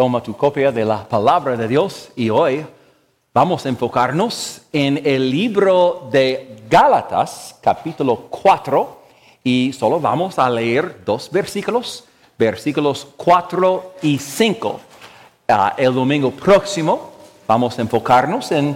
Toma tu copia de la palabra de Dios y hoy vamos a enfocarnos en el libro de Gálatas, capítulo 4, y solo vamos a leer dos versículos, versículos 4 y 5. Ah, el domingo próximo vamos a enfocarnos en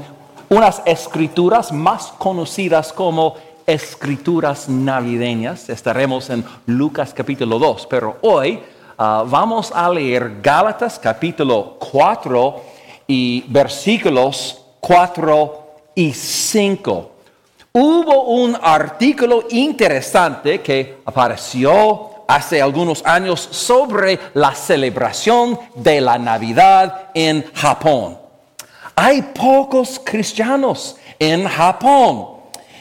unas escrituras más conocidas como escrituras navideñas. Estaremos en Lucas capítulo 2, pero hoy Ah, vamos a leer Gálatas capítulo 4 y versículos 4 y 5. Hubo un artículo interesante que apareció hace algunos años sobre la celebración de la Navidad en Japón. Hay pocos cristianos en Japón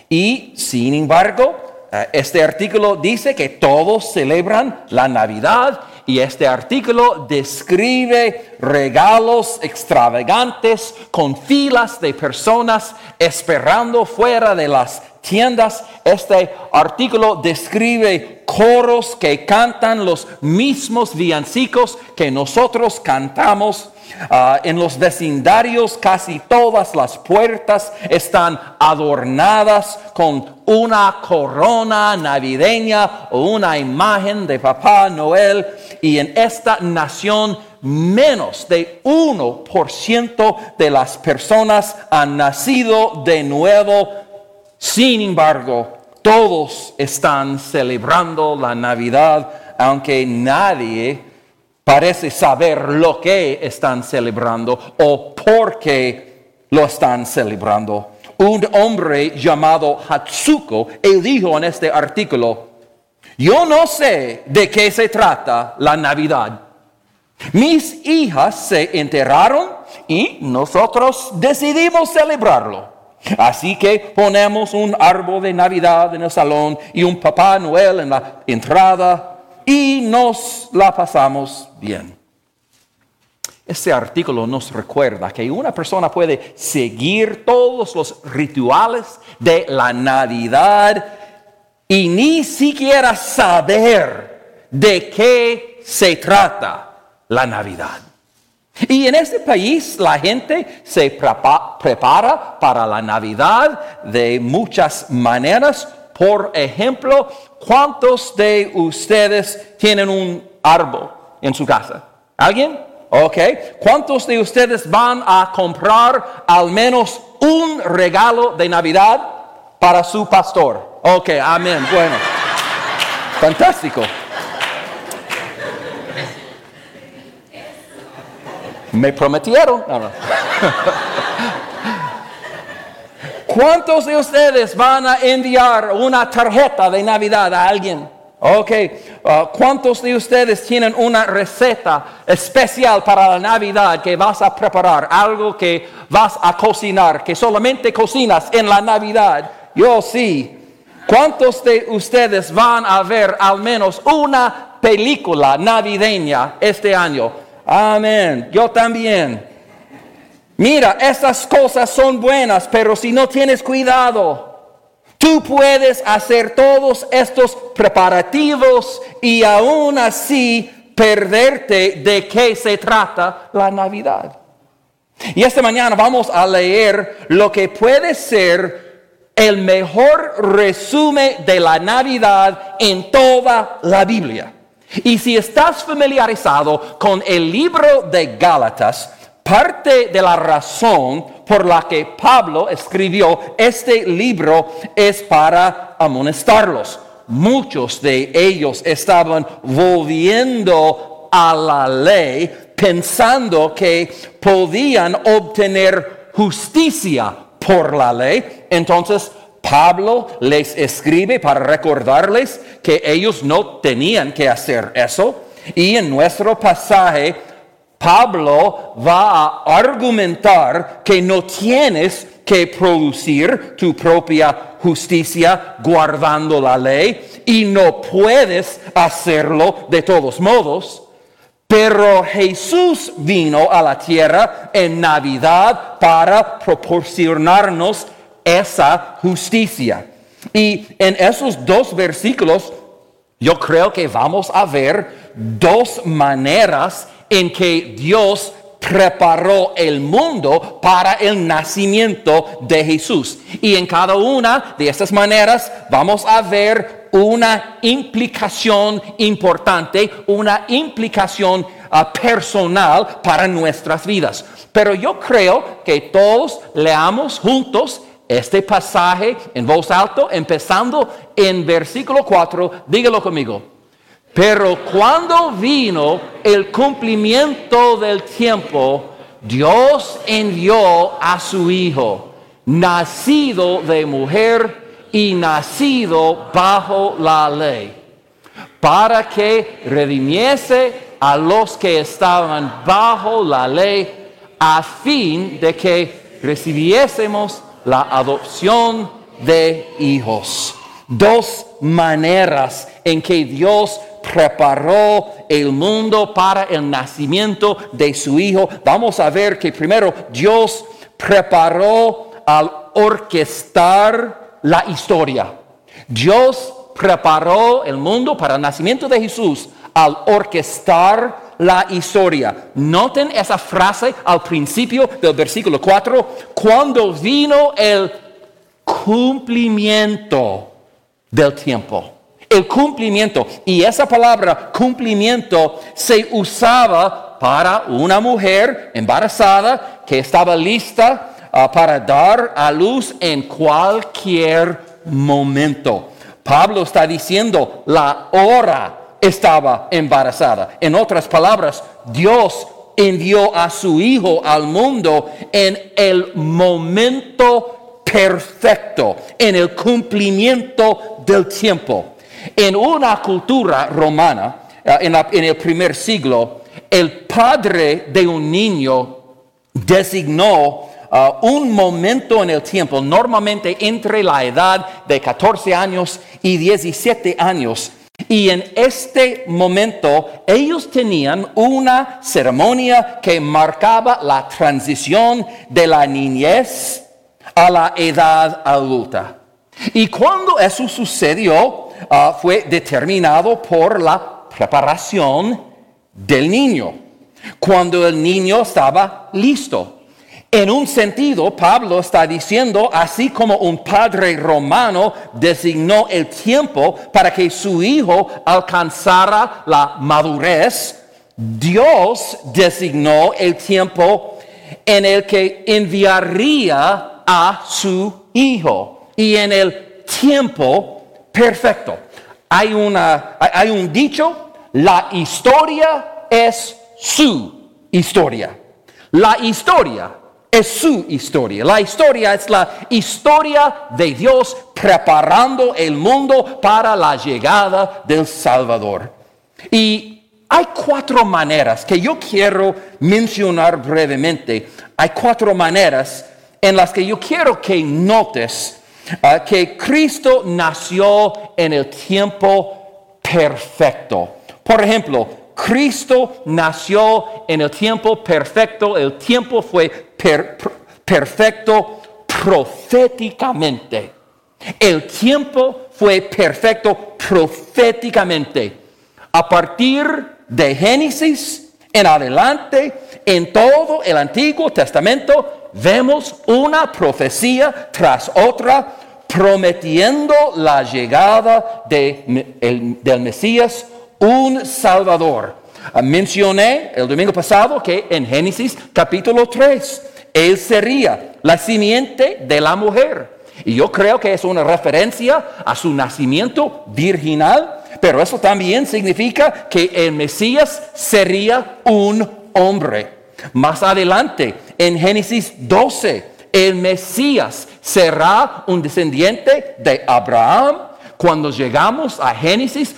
y sin embargo eh, este artículo dice que todos celebran la Navidad y este artículo describe regalos extravagantes con filas de personas esperando fuera de las tiendas. Este artículo describe coros que cantan los mismos villancicos que nosotros cantamos. Ah, en los vecindarios casi todas las puertas están adornadas con una corona navideña o una imagen de Papá Noel. Y en esta nación menos de 1% de las personas han nacido de nuevo sin embargo, todos están celebrando la Navidad, aunque nadie parece saber lo que están celebrando o por qué lo están celebrando. Un hombre llamado Hatsuko, él dijo en este artículo, yo no sé de qué se trata la Navidad. Mis hijas se enteraron y nosotros decidimos celebrarlo. Así que ponemos un árbol de Navidad en el salón y un Papá Noel en la entrada y nos la pasamos bien. Este artículo nos recuerda que una persona puede seguir todos los rituales de la Navidad y ni siquiera saber de qué se trata la Navidad. Y en este país la gente se prepara para la Navidad de muchas maneras. Por ejemplo, ¿cuántos de ustedes tienen un árbol en su casa? ¿Alguien? Ok. ¿Cuántos de ustedes van a comprar al menos un regalo de Navidad para su pastor? Ok, amén. Bueno. Fantástico. Me prometieron. ¿Cuántos de ustedes van a enviar una tarjeta de Navidad a alguien? Ok, uh, ¿cuántos de ustedes tienen una receta especial para la Navidad que vas a preparar? Algo que vas a cocinar, que solamente cocinas en la Navidad. Yo sí. ¿Cuántos de ustedes van a ver al menos una película navideña este año? Amén. Yo también. Mira, estas cosas son buenas, pero si no tienes cuidado, tú puedes hacer todos estos preparativos y aún así perderte de qué se trata la Navidad. Y esta mañana vamos a leer lo que puede ser el mejor resumen de la Navidad en toda la Biblia. Y si estás familiarizado con el libro de Gálatas, parte de la razón por la que Pablo escribió este libro es para amonestarlos. Muchos de ellos estaban volviendo a la ley pensando que podían obtener justicia por la ley. Entonces Pablo les escribe para recordarles que ellos no tenían que hacer eso. Y en nuestro pasaje, Pablo va a argumentar que no tienes que producir tu propia justicia guardando la ley y no puedes hacerlo de todos modos. Pero Jesús vino a la tierra en Navidad para proporcionarnos esa justicia. Y en esos dos versículos yo creo que vamos a ver dos maneras en que Dios preparó el mundo para el nacimiento de Jesús. Y en cada una de estas maneras vamos a ver una implicación importante, una implicación uh, personal para nuestras vidas. Pero yo creo que todos leamos juntos este pasaje en voz alta, empezando en versículo 4, dígalo conmigo. Pero cuando vino el cumplimiento del tiempo, Dios envió a su Hijo, nacido de mujer y nacido bajo la ley, para que redimiese a los que estaban bajo la ley, a fin de que recibiésemos la adopción de hijos. Dos maneras en que Dios preparó el mundo para el nacimiento de su Hijo. Vamos a ver que primero Dios preparó al orquestar la historia. Dios preparó el mundo para el nacimiento de Jesús al orquestar la historia. Noten esa frase al principio del versículo 4, cuando vino el cumplimiento del tiempo el cumplimiento. Y esa palabra cumplimiento se usaba para una mujer embarazada que estaba lista ah, para dar a luz en cualquier momento. Pablo está diciendo, la hora estaba embarazada. En otras palabras, Dios envió a su Hijo al mundo en el momento perfecto, en el cumplimiento del tiempo. En una cultura romana, eh, en, el primer siglo, el padre de un niño designó eh, un momento en el tiempo, normalmente entre la edad de 14 años y 17 años. Y en este momento ellos tenían una ceremonia que marcaba la transición de la niñez a la edad adulta. Y cuando eso sucedió, Ah, fue determinado por la preparación del niño, cuando el niño estaba listo. En un sentido, Pablo está diciendo, así como un padre romano designó el tiempo para que su hijo alcanzara la madurez, Dios designó el tiempo en el que enviaría a su hijo. Y en el tiempo perfecto. Hay, una, hay un dicho, la historia es su historia. La historia es su historia. La historia es la historia de Dios preparando el mundo para la llegada del Salvador. Y hay cuatro maneras que yo quiero mencionar brevemente. Hay cuatro maneras en las que yo quiero que notes Que Cristo nació en el tiempo perfecto. Por ejemplo, Cristo nació en el tiempo perfecto, el tiempo fue perfecto proféticamente. El tiempo fue perfecto proféticamente. A partir de Génesis en adelante, en todo el Antiguo Testamento, vemos una profecía tras otra prometiendo la llegada del Mesías, un Salvador. Ah, mencioné el domingo pasado que en Génesis capítulo 3, Él sería la simiente de la mujer. Y yo creo que es una referencia a su nacimiento virginal, pero eso también significa que el Mesías sería un hombre. Más adelante, en Génesis 12, el Mesías será un descendiente de Abraham. Cuando llegamos a Génesis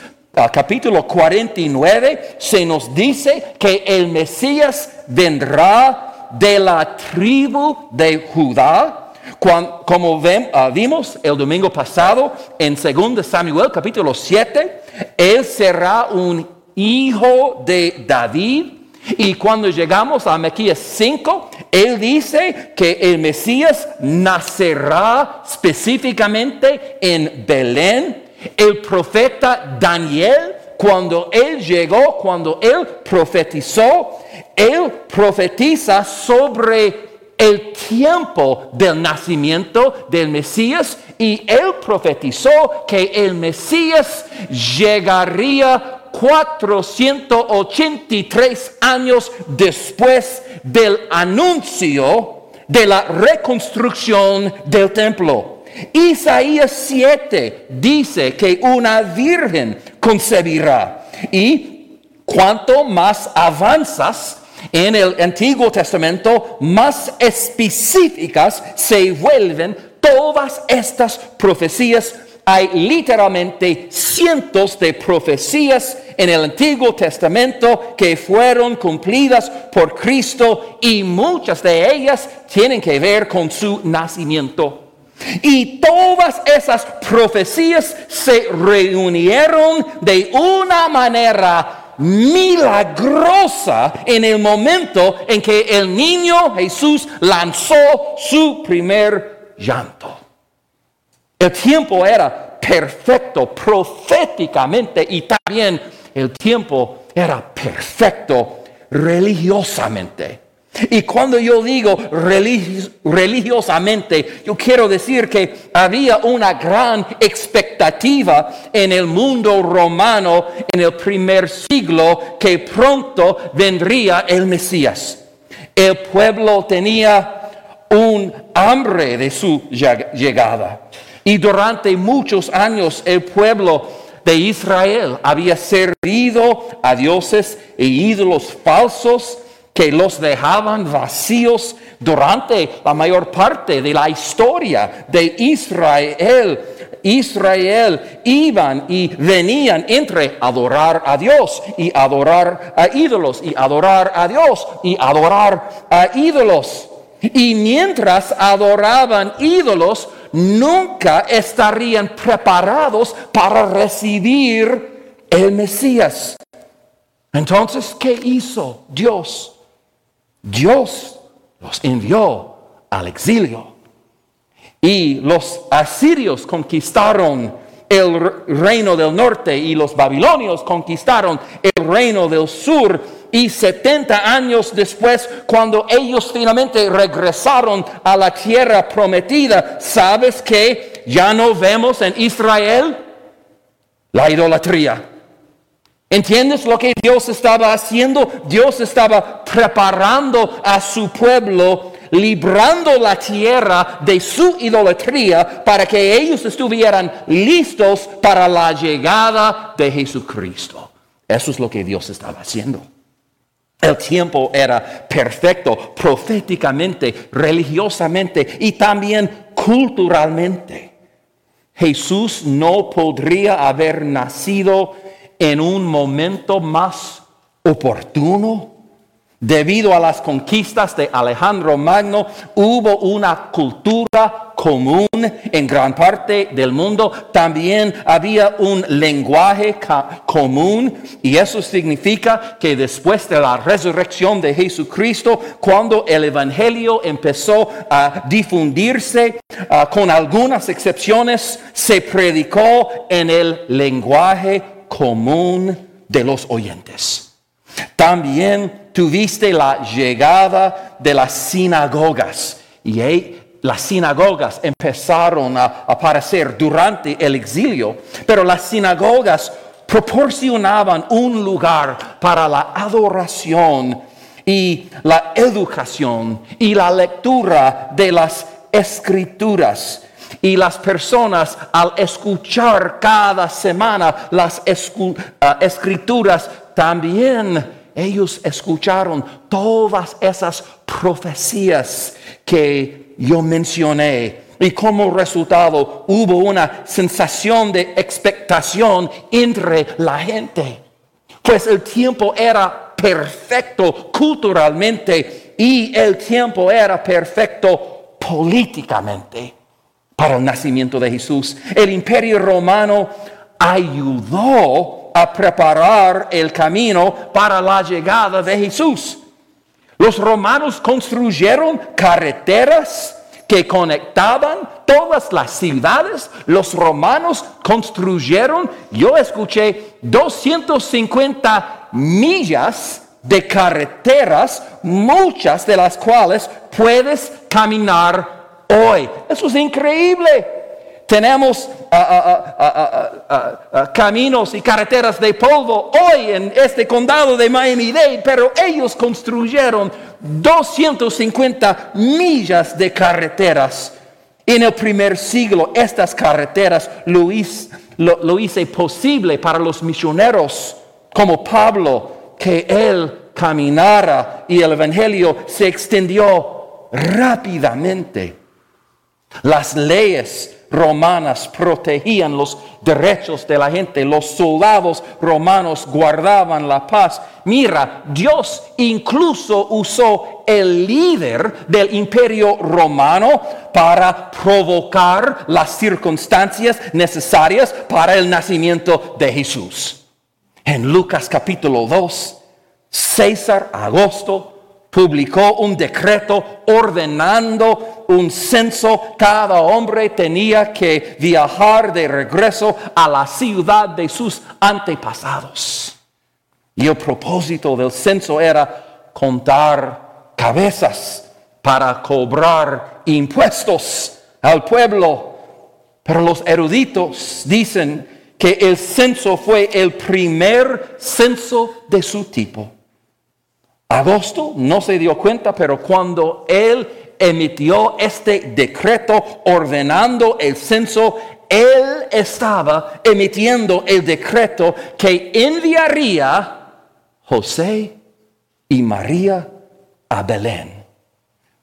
capítulo 49, se nos dice que el Mesías vendrá de la tribu de Judá. como ah, vimos el domingo pasado en 2 Samuel capítulo 7, él será un hijo de David y cuando llegamos a Mequías 5, él dice que el Mesías nacerá específicamente en Belén. El profeta Daniel, cuando él llegó, cuando él profetizó, él profetiza sobre el tiempo del nacimiento del Mesías y él profetizó que el Mesías llegaría 483 años después del anuncio de la reconstrucción del templo. Isaías 7 dice que una virgen concebirá y cuanto más avanzas en el Antiguo Testamento, más específicas se vuelven todas estas profecías. Hay literalmente cientos de profecías en el Antiguo Testamento que fueron cumplidas por Cristo y muchas de ellas tienen que ver con su nacimiento. Y todas esas profecías se reunieron de una manera milagrosa en el momento en que el niño Jesús lanzó su primer llanto. El tiempo era perfecto proféticamente y también el tiempo era perfecto religiosamente. Y cuando yo digo religiosamente, yo quiero decir que había una gran expectativa en el mundo romano en el primer siglo que pronto vendría el Mesías. El pueblo tenía un hambre de su llegada. Y durante muchos años el pueblo de Israel había servido a dioses e ídolos falsos que los dejaban vacíos durante la mayor parte de la historia de Israel. Israel iban y venían entre adorar a Dios y adorar a ídolos y adorar a Dios y adorar a ídolos. Y mientras adoraban ídolos, nunca estarían preparados para recibir el Mesías. Entonces, ¿qué hizo Dios? Dios los envió al exilio. Y los asirios conquistaron el reino del norte y los babilonios conquistaron el reino del sur. Y 70 años después, cuando ellos finalmente regresaron a la tierra prometida, ¿sabes que ya no vemos en Israel la idolatría? ¿Entiendes lo que Dios estaba haciendo? Dios estaba preparando a su pueblo, librando la tierra de su idolatría para que ellos estuvieran listos para la llegada de Jesucristo. Eso es lo que Dios estaba haciendo. El tiempo era perfecto proféticamente, religiosamente y también culturalmente. Jesús no podría haber nacido en un momento más oportuno. Debido a las conquistas de Alejandro Magno, hubo una cultura común en gran parte del mundo. También había un lenguaje común y eso significa que después de la resurrección de Jesucristo, cuando el Evangelio empezó a difundirse, ah, con algunas excepciones, se predicó en el lenguaje común de los oyentes. También tuviste la llegada de las sinagogas y las sinagogas empezaron a aparecer durante el exilio, pero las sinagogas proporcionaban un lugar para la adoración y la educación y la lectura de las escrituras. Y las personas al escuchar cada semana las ah, escrituras, también ellos escucharon todas esas profecías que yo mencioné. Y como resultado hubo una sensación de expectación entre la gente. Pues el tiempo era perfecto culturalmente y el tiempo era perfecto políticamente para el nacimiento de Jesús. El imperio romano ayudó a preparar el camino para la llegada de Jesús. Los romanos construyeron carreteras que conectaban todas las ciudades. Los romanos construyeron, yo escuché, 250 millas de carreteras, muchas de las cuales puedes caminar hoy. Eso es increíble. Tenemos ah, ah, ah, caminos y carreteras de polvo hoy en este condado de Miami-Dade, pero ellos construyeron 250 millas de carreteras. En el primer siglo, estas carreteras lo, hice posible para los misioneros como Pablo, que él caminara y el Evangelio se extendió rápidamente. Las leyes romanas protegían los derechos de la gente, los soldados romanos guardaban la paz. Mira, Dios incluso usó el líder del imperio romano para provocar las circunstancias necesarias para el nacimiento de Jesús. En Lucas capítulo 2, César Augusto publicó un decreto ordenando un censo. Cada hombre tenía que viajar de regreso a la ciudad de sus antepasados. Y el propósito del censo era contar cabezas para cobrar impuestos al pueblo. Pero los eruditos dicen que el censo fue el primer censo de su tipo. Agosto no se dio cuenta, pero cuando él emitió este decreto ordenando el censo, él estaba emitiendo el decreto que enviaría José y María a Belén,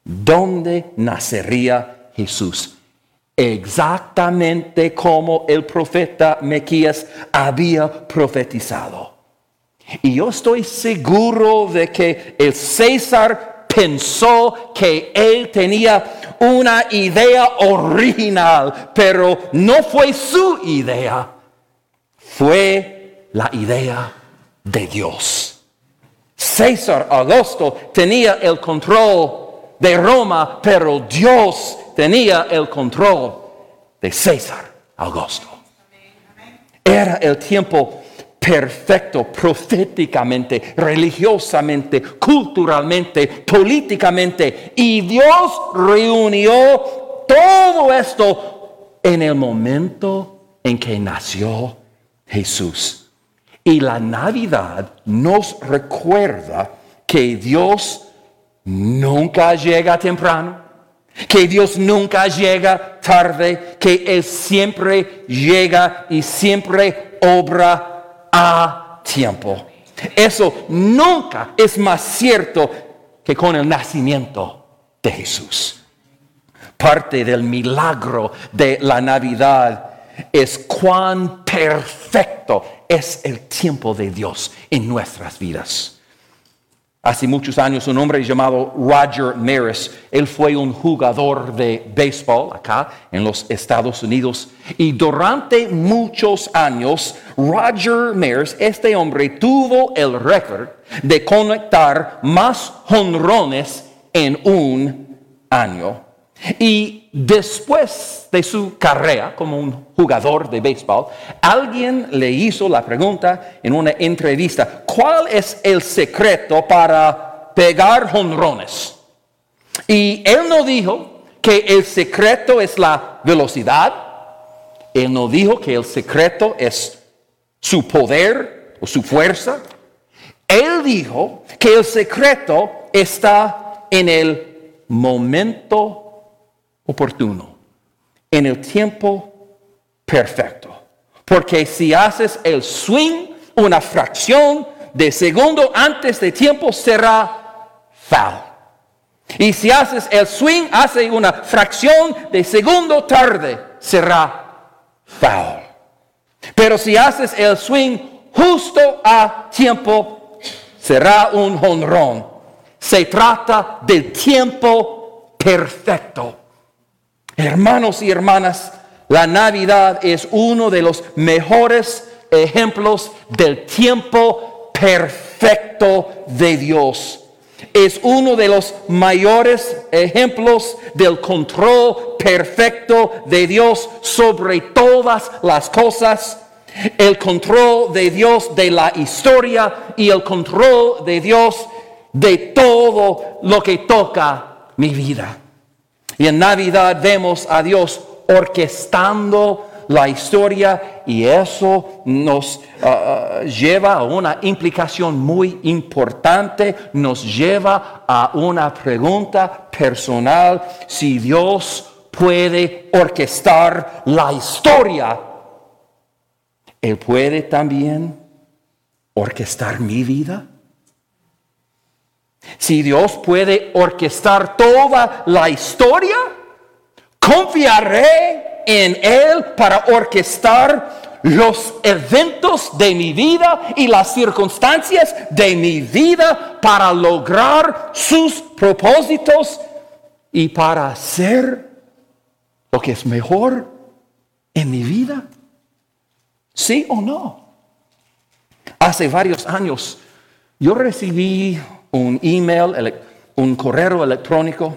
donde nacería Jesús. Exactamente como el profeta Mequías había profetizado. Y yo estoy seguro de que el César pensó que él tenía una idea original, pero no fue su idea, fue la idea de Dios. César Augusto tenía el control de Roma, pero Dios tenía el control de César Augusto. Era el tiempo perfecto proféticamente, religiosamente, culturalmente, políticamente. Y Dios reunió todo esto en el momento en que nació Jesús. Y la Navidad nos recuerda que Dios nunca llega temprano, que Dios nunca llega tarde, que Él siempre llega y siempre obra a tiempo. Eso nunca es más cierto que con el nacimiento de Jesús. Parte del milagro de la Navidad es cuán perfecto es el tiempo de Dios en nuestras vidas. Hace muchos años un hombre llamado Roger Maris, él fue un jugador de béisbol acá en los Estados Unidos y durante muchos años Roger Maris, este hombre tuvo el récord de conectar más jonrones en un año. Y después de su carrera como un jugador de béisbol, alguien le hizo la pregunta en una entrevista, ¿cuál es el secreto para pegar jonrones? Y él no dijo que el secreto es la velocidad, él no dijo que el secreto es su poder o su fuerza. Él dijo que el secreto está en el momento oportuno, en el tiempo perfecto. Porque si haces el swing una fracción de segundo antes de tiempo, será foul. Y si haces el swing hace una fracción de segundo tarde, será foul. Pero si haces el swing justo a tiempo, será un honrón. Se trata del tiempo perfecto. Hermanos y hermanas, la Navidad es uno de los mejores ejemplos del tiempo perfecto de Dios. Es uno de los mayores ejemplos del control perfecto de Dios sobre todas las cosas. el control de Dios de la historia y el control de Dios de todo lo que toca mi vida. Y en Navidad vemos a Dios orquestando la historia y eso nos uh, uh, lleva a una implicación muy importante, nos lleva a una pregunta personal, si Dios puede orquestar la historia, Él puede también orquestar mi vida. Si Dios puede orquestar toda la historia, confiaré en Él para orquestar los eventos de mi vida y las circunstancias de mi vida para lograr sus propósitos y para hacer lo que es mejor en mi vida. ¿Sí o no? Hace varios años yo recibí un email, un correo electrónico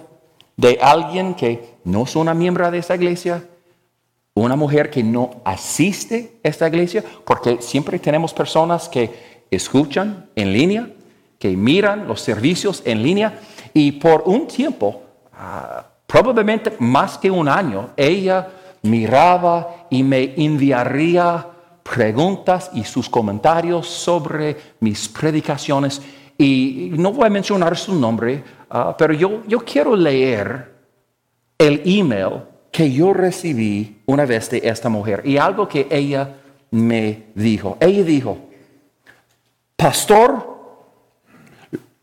de alguien que no es una miembro de esta iglesia, una mujer que no asiste a esta iglesia, porque siempre tenemos personas que escuchan en línea, que miran los servicios en línea, y por un tiempo, ah, probablemente más que un año, ella miraba y me enviaría preguntas y sus comentarios sobre mis predicaciones y no voy a mencionar su nombre, ah, pero yo, yo quiero leer el email que yo recibí una vez de esta mujer y algo que ella me dijo. Ella dijo, pastor,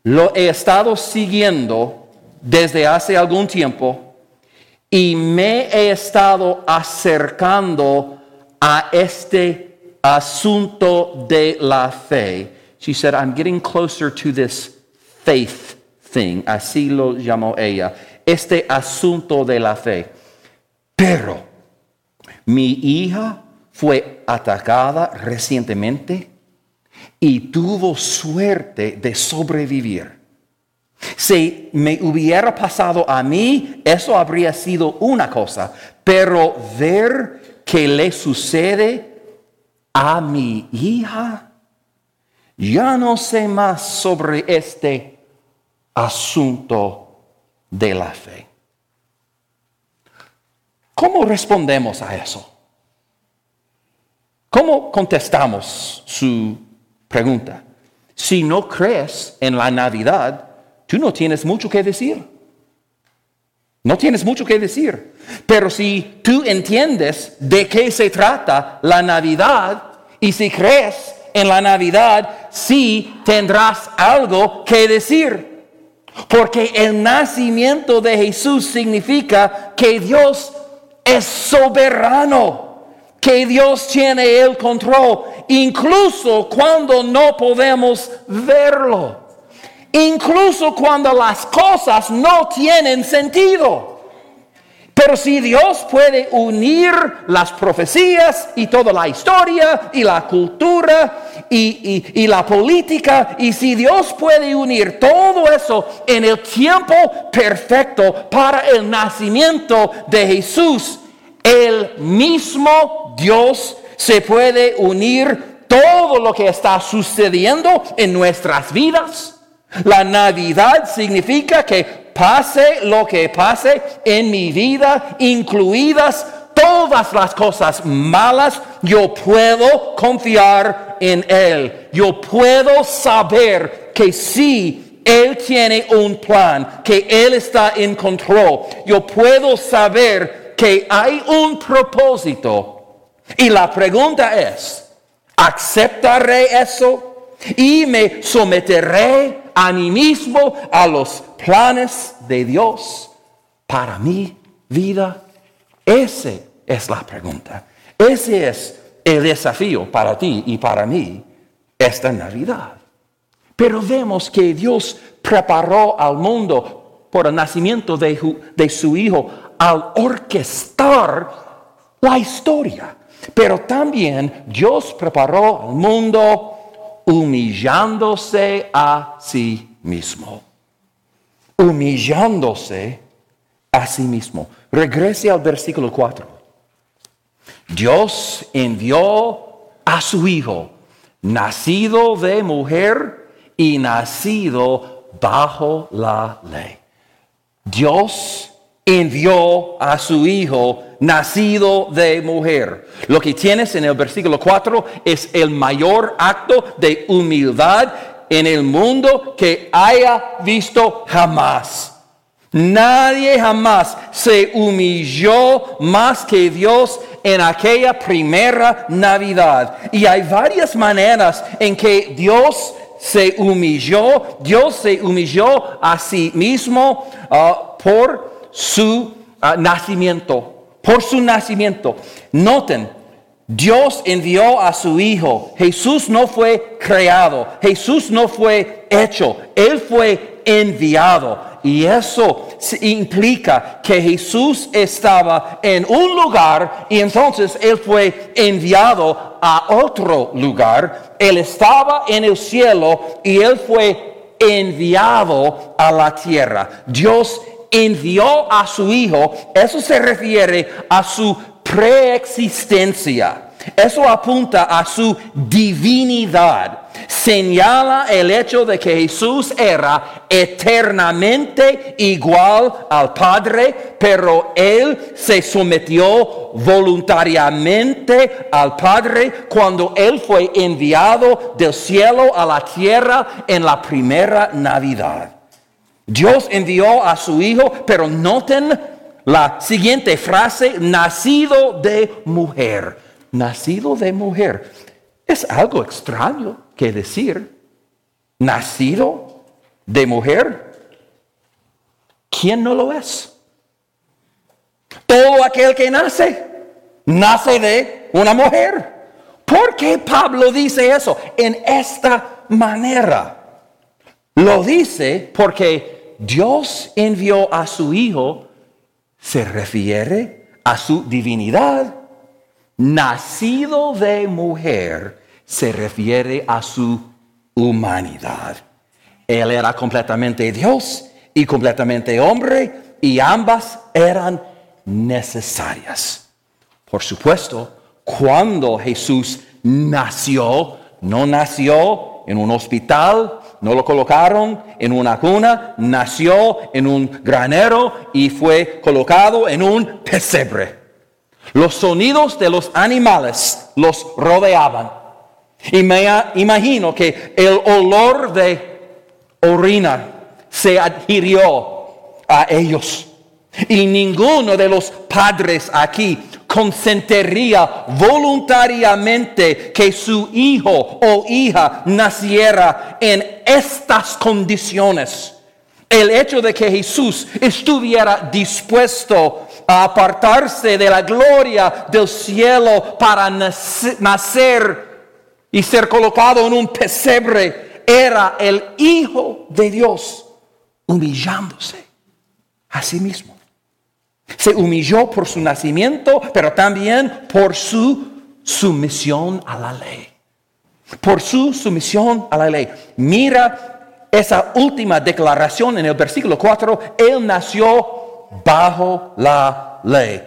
lo he estado siguiendo desde hace algún tiempo y me he estado acercando a este asunto de la fe She said, I'm getting closer to this faith thing. Así lo llamó ella. Este asunto de la fe. Pero mi hija fue atacada recientemente y tuvo suerte de sobrevivir. Si me hubiera pasado a mí, eso habría sido una cosa, pero ver que le sucede a mi hija, ya no sé más sobre este asunto de la fe. ¿Cómo respondemos a eso? ¿Cómo contestamos su pregunta? Si no crees en la Navidad, tú no tienes mucho que decir. No tienes mucho que decir. Pero si tú entiendes de qué se trata la Navidad y si crees en la Navidad, sí tendrás algo que decir. Porque el nacimiento de Jesús significa que Dios es soberano, que Dios tiene el control, incluso cuando no podemos verlo, incluso cuando las cosas no tienen sentido. Pero si Dios puede unir las profecías y toda la historia y la cultura y, la política, y si Dios puede unir todo eso en el tiempo perfecto para el nacimiento de Jesús, el mismo Dios se puede unir todo lo que está sucediendo en nuestras vidas. La Navidad significa que pase lo que pase en mi vida, incluidas todas las cosas malas, yo puedo confiar en Él. Yo puedo saber que sí, Él tiene un plan, que Él está en control. Yo puedo saber que hay un propósito. Y la pregunta es, ¿aceptaré eso? Y me someteré a mí mismo a los planes de Dios para mi vida? Esa es la pregunta. Ese es el desafío para ti y para mí esta Navidad. Pero vemos que Dios preparó al mundo por el nacimiento de, de su Hijo al orquestar la historia. Pero también Dios preparó al mundo humillándose a sí mismo humillándose a sí mismo. Regrese al versículo 4. Dios envió a su Hijo, nacido de mujer y nacido bajo la ley. Dios envió a su Hijo nacido de mujer. Lo que tienes en el versículo 4 es el mayor acto de humildad en el mundo que haya visto jamás. Nadie jamás se humilló más que Dios en aquella primera Navidad. Y hay varias maneras en que Dios se humilló. Dios se humilló a sí mismo uh, por su uh, nacimiento. Por su nacimiento. Noten, Dios envió a su Hijo. Jesús no fue creado. Jesús no fue hecho. Él fue enviado. Y eso implica que Jesús estaba en un lugar y entonces Él fue enviado a otro lugar. Él estaba en el cielo y Él fue enviado a la tierra. Dios envió a su Hijo. Eso se refiere a su preexistencia. Eso apunta a su divinidad señala el hecho de que Jesús era eternamente igual al Padre, pero Él se sometió voluntariamente al Padre cuando Él fue enviado del cielo a la tierra en la primera Navidad. Dios envió a su Hijo, pero noten la siguiente frase, nacido de mujer. Nacido de mujer. Es algo extraño que decir, nacido de mujer, ¿quién no lo es? Todo aquel que nace, nace de una mujer. ¿Por qué Pablo dice eso en esta manera? Lo dice porque Dios envió a su Hijo, se refiere a su divinidad, nacido de mujer se refiere a su humanidad. Él era completamente Dios y completamente hombre y ambas eran necesarias. Por supuesto, cuando Jesús nació, no nació en un hospital, no lo colocaron en una cuna, nació en un granero y fue colocado en un pesebre. Los sonidos de los animales los rodeaban. Y me imagino que el olor de orina se adhirió a ellos. Y ninguno de los padres aquí consentiría voluntariamente que su hijo o hija naciera en estas condiciones. El hecho de que Jesús estuviera dispuesto a apartarse de la gloria del cielo para nacer y ser colocado en un pesebre, era el Hijo de Dios humillándose a sí mismo. Se humilló por su nacimiento, pero también por su sumisión a la ley. Por su sumisión a la ley. Mira esa última declaración en el versículo 4. Él nació bajo la ley.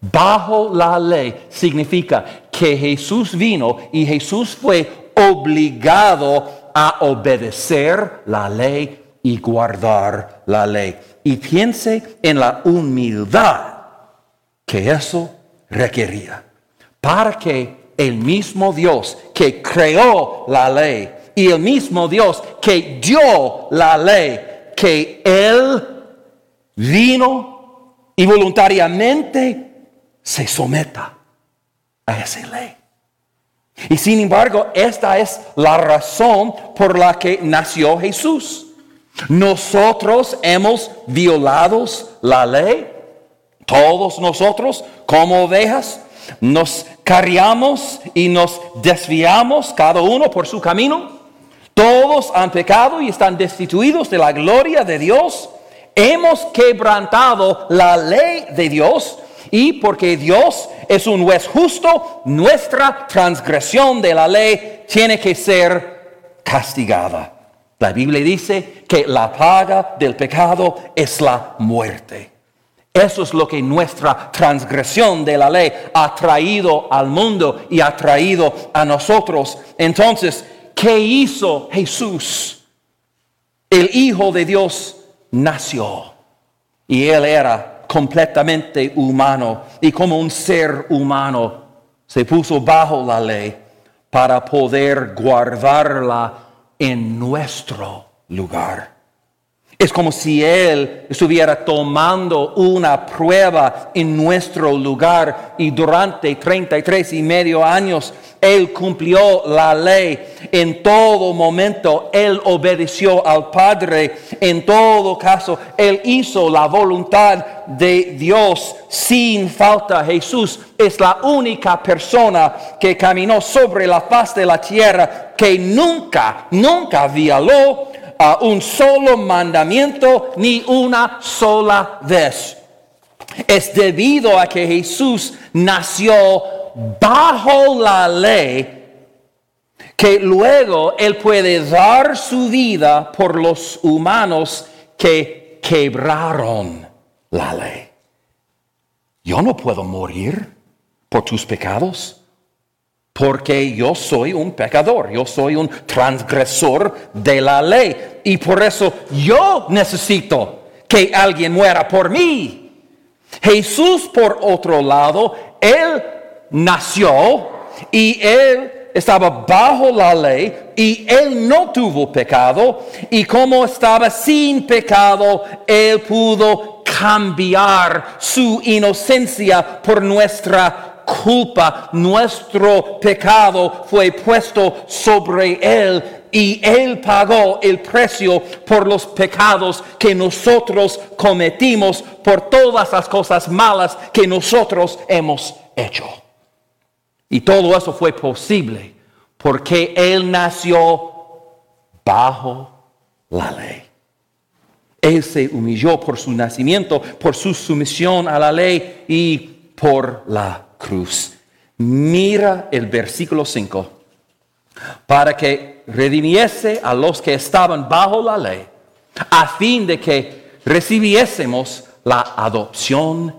Bajo la ley significa que Jesús vino y Jesús fue obligado a obedecer la ley y guardar la ley. Y piense en la humildad que eso requería para que el mismo Dios que creó la ley y el mismo Dios que dio la ley, que Él vino y voluntariamente se someta a esa ley. Y sin embargo, esta es la razón por la que nació Jesús. Nosotros hemos violado la ley. Todos nosotros, como ovejas, nos carriamos y nos desviamos, cada uno por su camino. Todos han pecado y están destituidos de la gloria de Dios. Hemos quebrantado la ley de Dios y porque Dios es un juez justo, nuestra transgresión de la ley tiene que ser castigada. La Biblia dice que la paga del pecado es la muerte. Eso es lo que nuestra transgresión de la ley ha traído al mundo y ha traído a nosotros. Entonces, ¿qué hizo Jesús? El Hijo de Dios nació y él era completamente humano y como un ser humano se puso bajo la ley para poder guardarla en nuestro lugar. Es como si Él estuviera tomando una prueba en nuestro lugar y durante 33 y medio años Él cumplió la ley. En todo momento Él obedeció al Padre. En todo caso Él hizo la voluntad de Dios sin falta. Jesús es la única persona que caminó sobre la faz de la tierra que nunca, nunca violó a un solo mandamiento ni una sola vez. Es debido a que Jesús nació bajo la ley que luego Él puede dar su vida por los humanos que quebraron la ley. Yo no puedo morir por tus pecados porque yo soy un pecador, yo soy un transgresor de la ley y por eso yo necesito que alguien muera por mí. Jesús, por otro lado, él nació y él estaba bajo la ley y él no tuvo pecado y como estaba sin pecado, él pudo cambiar su inocencia por nuestra culpa, nuestro pecado fue puesto sobre Él y Él pagó el precio por los pecados que nosotros cometimos, por todas las cosas malas que nosotros hemos hecho. Y todo eso fue posible porque Él nació bajo la ley. Él se humilló por su nacimiento, por su sumisión a la ley y por la cruz. Mira el versículo 5. Para que redimiese a los que estaban bajo la ley, a fin de que recibiésemos la adopción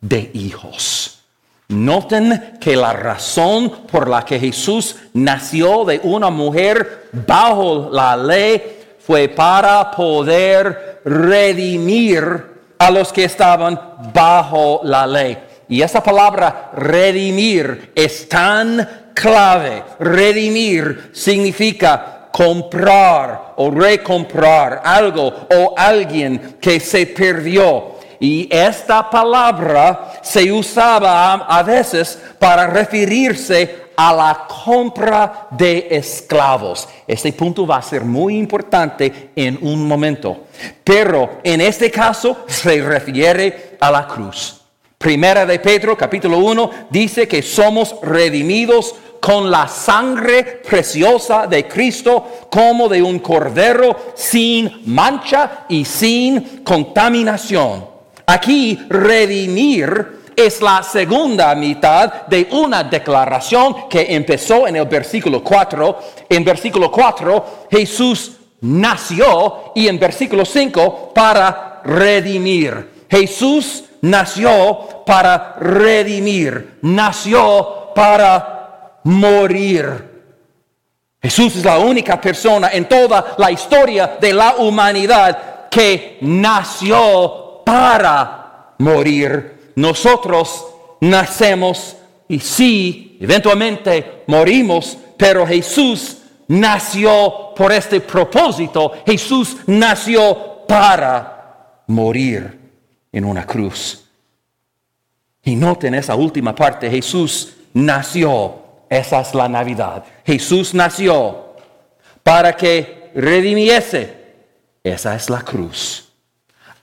de hijos. Noten que la razón por la que Jesús nació de una mujer bajo la ley fue para poder redimir a los que estaban bajo la ley. Y esa palabra redimir es tan clave. Redimir significa comprar o recomprar algo o alguien que se perdió. Y esta palabra se usaba a, veces para referirse a la compra de esclavos. Este punto va a ser muy importante en un momento. Pero en este caso se refiere a la cruz. Primera de Pedro, capítulo 1, dice que somos redimidos con la sangre preciosa de Cristo como de un cordero sin mancha y sin contaminación. Aquí redimir es la segunda mitad de una declaración que empezó en el versículo 4. En versículo 4 Jesús nació y en versículo 5 para redimir. Jesús nació para redimir, nació para morir. Jesús es la única persona en toda la historia de la humanidad que nació para morir. Nosotros nacemos y sí, eventualmente morimos, pero Jesús nació por este propósito. Jesús nació para morir en una cruz. Y noten esa última parte, Jesús nació, esa es la Navidad. Jesús nació para que redimiese, esa es la cruz,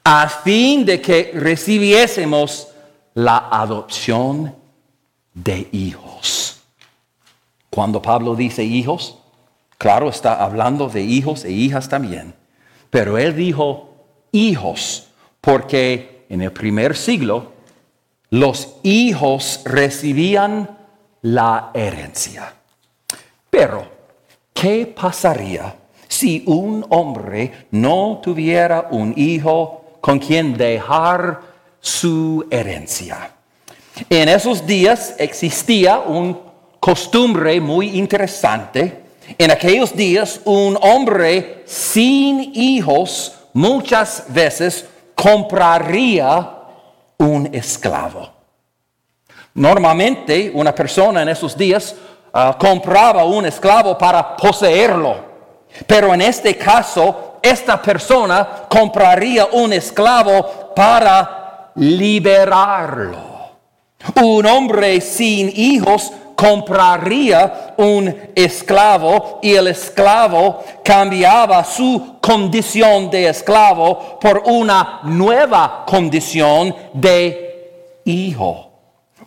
a fin de que recibiésemos la adopción de hijos. Cuando Pablo dice hijos, claro, está hablando de hijos e hijas también, pero él dijo hijos porque en el primer siglo, los hijos recibían la herencia. Pero, ¿qué pasaría si un hombre no tuviera un hijo con quien dejar su herencia. En esos días existía una costumbre muy interesante. En aquellos días un hombre sin hijos muchas veces compraría un esclavo. Normalmente una persona en esos días ah, compraba un esclavo para poseerlo. Pero en este caso, esta persona compraría un esclavo para liberarlo. Un hombre sin hijos compraría un esclavo y el esclavo cambiaba su condición de esclavo por una nueva condición de hijo.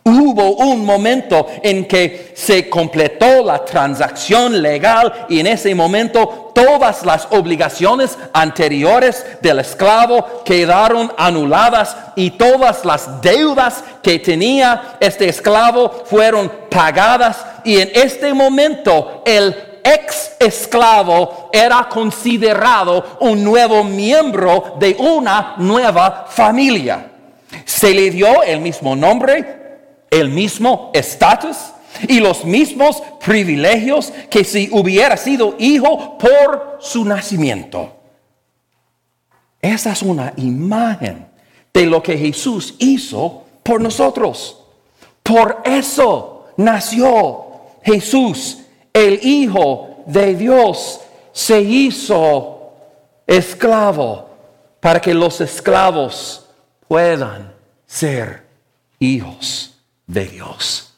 Hubo un momento en que se completó la transacción legal y en ese momento todas las obligaciones anteriores del esclavo quedaron anuladas y todas las deudas que tenía este esclavo fueron pagadas y en este momento el ex esclavo era considerado un nuevo miembro de una nueva familia. Se le dio el mismo nombre, el mismo estatus y los mismos privilegios que si hubiera sido hijo por su nacimiento. Esa es una imagen de lo que Jesús hizo por nosotros. Por eso nació Jesús, el Hijo de Dios, se hizo esclavo para que los esclavos puedan ser hijos de Dios.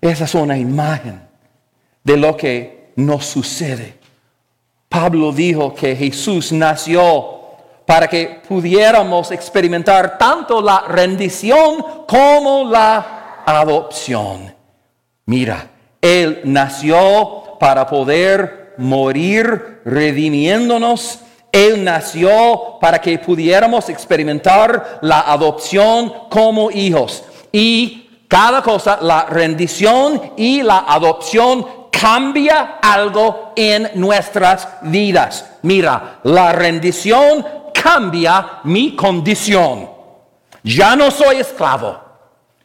Esa es una imagen de lo que nos sucede. Pablo dijo que Jesús nació para que pudiéramos experimentar tanto la rendición como la adopción. Mira, Él nació para poder morir redimiéndonos él nació para que pudiéramos experimentar la adopción como hijos. Y cada cosa, la rendición y la adopción cambia algo en nuestras vidas. Mira, la rendición cambia mi condición. Ya no soy esclavo.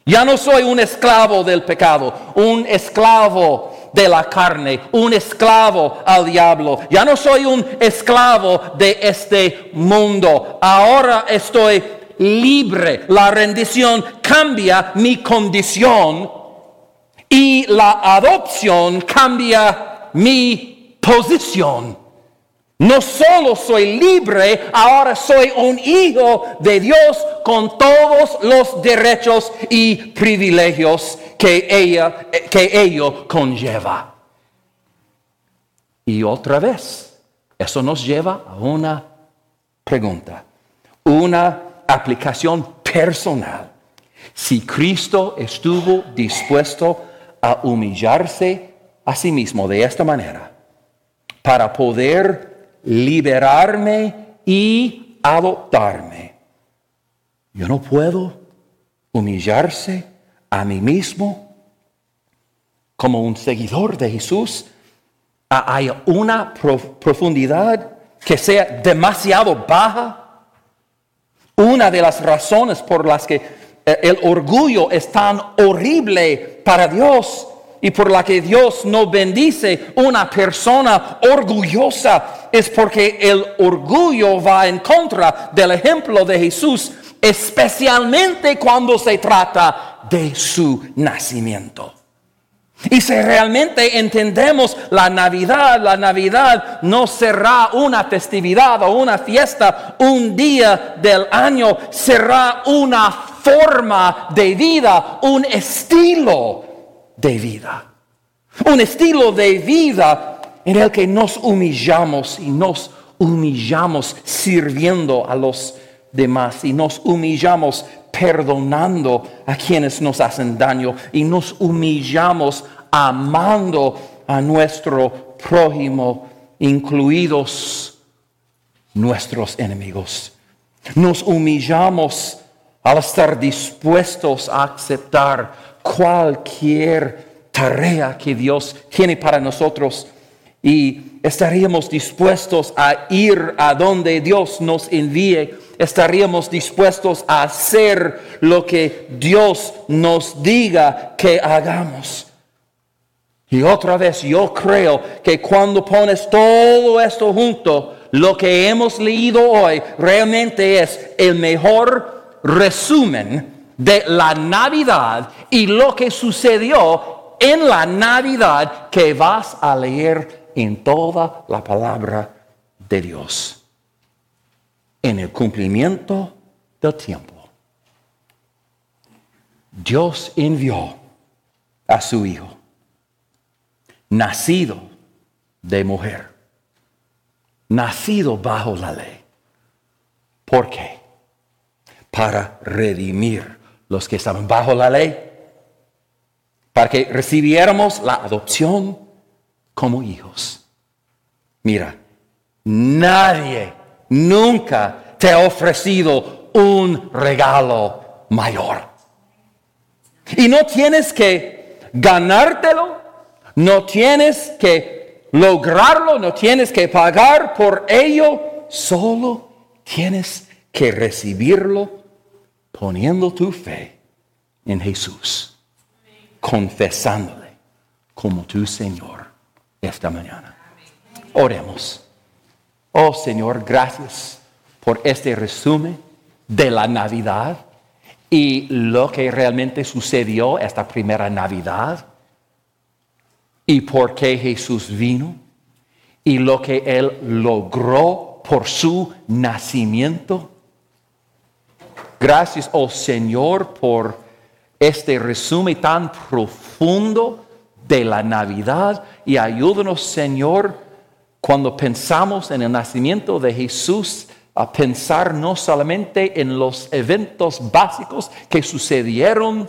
Ya no soy un esclavo del pecado, un esclavo de la carne, un esclavo al diablo. Ya no soy un esclavo de este mundo. Ahora estoy libre. La rendición cambia mi condición y la adopción cambia mi posición. No solo soy libre, ahora soy un hijo de Dios con todos los derechos y privilegios que, ella, que ello conlleva. Y otra vez, eso nos lleva a una pregunta, una aplicación personal. Si Cristo estuvo dispuesto a humillarse a sí mismo de esta manera para poder liberarme y adoptarme. Yo no puedo humillarse a mí mismo como un seguidor de Jesús. Hay una profundidad que sea demasiado baja. Una de las razones por las que eh, el orgullo es tan horrible para Dios y por la que Dios no bendice una persona orgullosa es porque el orgullo va en contra del ejemplo de Jesús, especialmente cuando se trata de su nacimiento. Y si realmente entendemos la Navidad, la Navidad no será una festividad o una fiesta un día del año, será una forma de vida, un estilo de vida. Un estilo de vida en el que nos humillamos y nos humillamos sirviendo a los demás y nos humillamos perdonando a quienes nos hacen daño y nos humillamos amando a nuestro prójimo, incluidos nuestros enemigos. Nos humillamos al estar dispuestos a aceptar cualquier tarea que Dios tiene para nosotros y estaríamos dispuestos a ir a donde Dios nos envíe. Estaríamos dispuestos a hacer lo que Dios nos diga que hagamos. Y otra vez yo creo que cuando pones todo esto junto, lo que hemos leído hoy realmente es el mejor resumen de la Navidad y lo que sucedió en la Navidad que vas a leer en toda la palabra de Dios. En el cumplimiento del tiempo, Dios envió a su Hijo nacido de mujer, nacido bajo la ley. ¿Por qué? Para redimir los que estaban bajo la ley, para que recibiéramos la adopción como hijos. Mira, nadie nunca te ha ofrecido un regalo mayor. Y no tienes que ganártelo no tienes que lograrlo, no tienes que pagar por ello, solo tienes que recibirlo poniendo tu fe en Jesús, confesándole como tu Señor esta mañana. Oremos. Oh Señor, gracias por este resumen de la Navidad y lo que realmente sucedió esta primera Navidad y por qué Jesús vino y lo que Él logró por su nacimiento. Gracias, oh Señor, por este resumen tan profundo de la Navidad y ayúdanos, Señor, cuando pensamos en el nacimiento de Jesús, a pensar no solamente en los eventos básicos que sucedieron,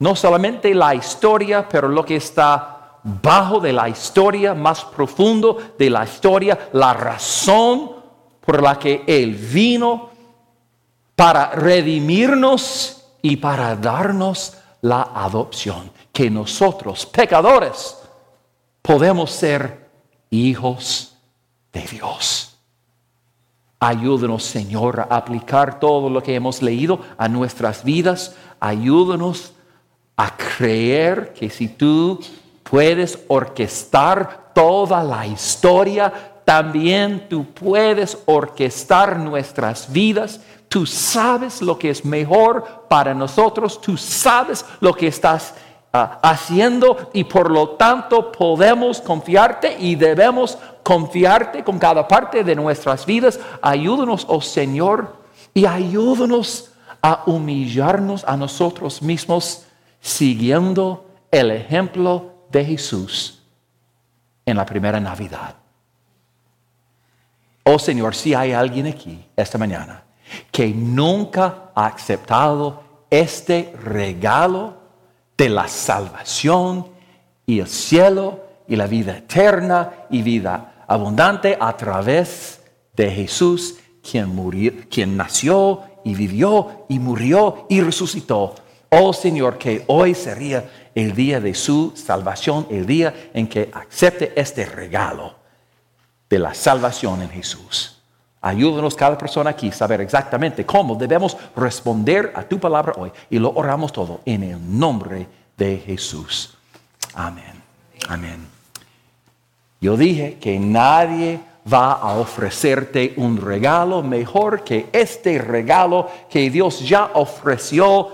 no solamente la historia, pero lo que está bajo de la historia, más profundo de la historia, la razón por la que Él vino para redimirnos y para darnos la adopción, que nosotros, pecadores, podemos ser hijos de Dios. Ayúdenos, Señor, a aplicar todo lo que hemos leído a nuestras vidas. Ayúdenos a creer que si tú puedes orquestar toda la historia, también tú puedes orquestar nuestras vidas. Tú sabes lo que es mejor para nosotros, tú sabes lo que estás haciendo y por lo tanto podemos confiarte y debemos confiarte con cada parte de nuestras vidas. Ayúdanos, oh Señor, y ayúdanos a humillarnos a nosotros mismos siguiendo el ejemplo de Jesús en la primera Navidad. Oh Señor, si hay alguien aquí esta mañana que nunca ha aceptado este regalo de la salvación y el cielo y la vida eterna y vida abundante a través de Jesús, quien, murió, quien nació y vivió y murió y resucitó. Oh Señor, que hoy sería el día de su salvación, el día en que acepte este regalo de la salvación en Jesús. Ayúdanos cada persona aquí a saber exactamente cómo debemos responder a tu palabra hoy. Y lo oramos todo en el nombre de Jesús. Amén. Amén. Yo dije que nadie va a ofrecerte un regalo mejor que este regalo que Dios ya ofreció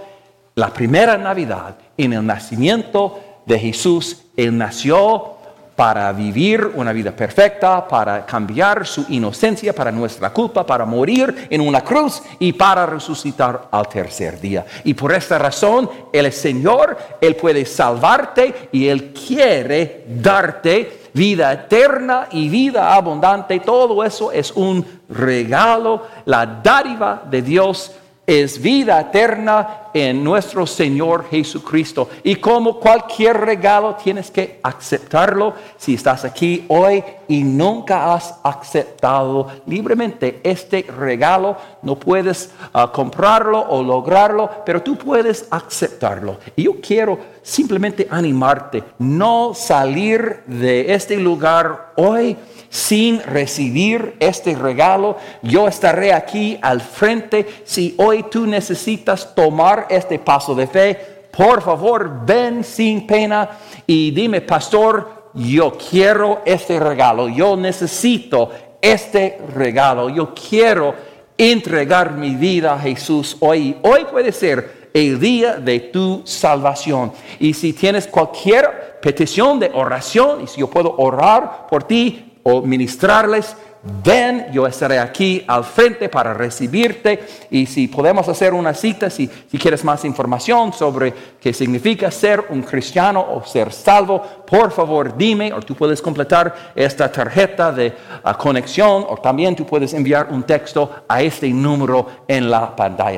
la primera Navidad en el nacimiento de Jesús. Él nació para vivir una vida perfecta, para cambiar su inocencia para nuestra culpa, para morir en una cruz y para resucitar al tercer día. Y por esta razón, el Señor, Él puede salvarte y Él quiere darte vida eterna y vida abundante. Todo eso es un regalo, la dádiva de Dios es vida eterna en nuestro Señor Jesucristo. Y como cualquier regalo tienes que aceptarlo. Si estás aquí hoy y nunca has aceptado libremente este regalo, no puedes ah, comprarlo o lograrlo, pero tú puedes aceptarlo. Y yo quiero simplemente animarte, no salir de este lugar hoy sin recibir este regalo. Yo estaré aquí al frente. Si hoy tú necesitas tomar este paso de fe, por favor, ven sin pena y dime, pastor, yo quiero este regalo. Yo necesito este regalo. Yo quiero entregar mi vida a Jesús hoy. Hoy puede ser el día de tu salvación. Y si tienes cualquier petición de oración, y si yo puedo orar por ti, o ministrarles, ven, yo estaré aquí al frente para recibirte y si podemos hacer una cita, si, quieres más información sobre qué significa ser un cristiano o ser salvo, por favor dime o tú puedes completar esta tarjeta de ah, conexión o también tú puedes enviar un texto a este número en la pantalla.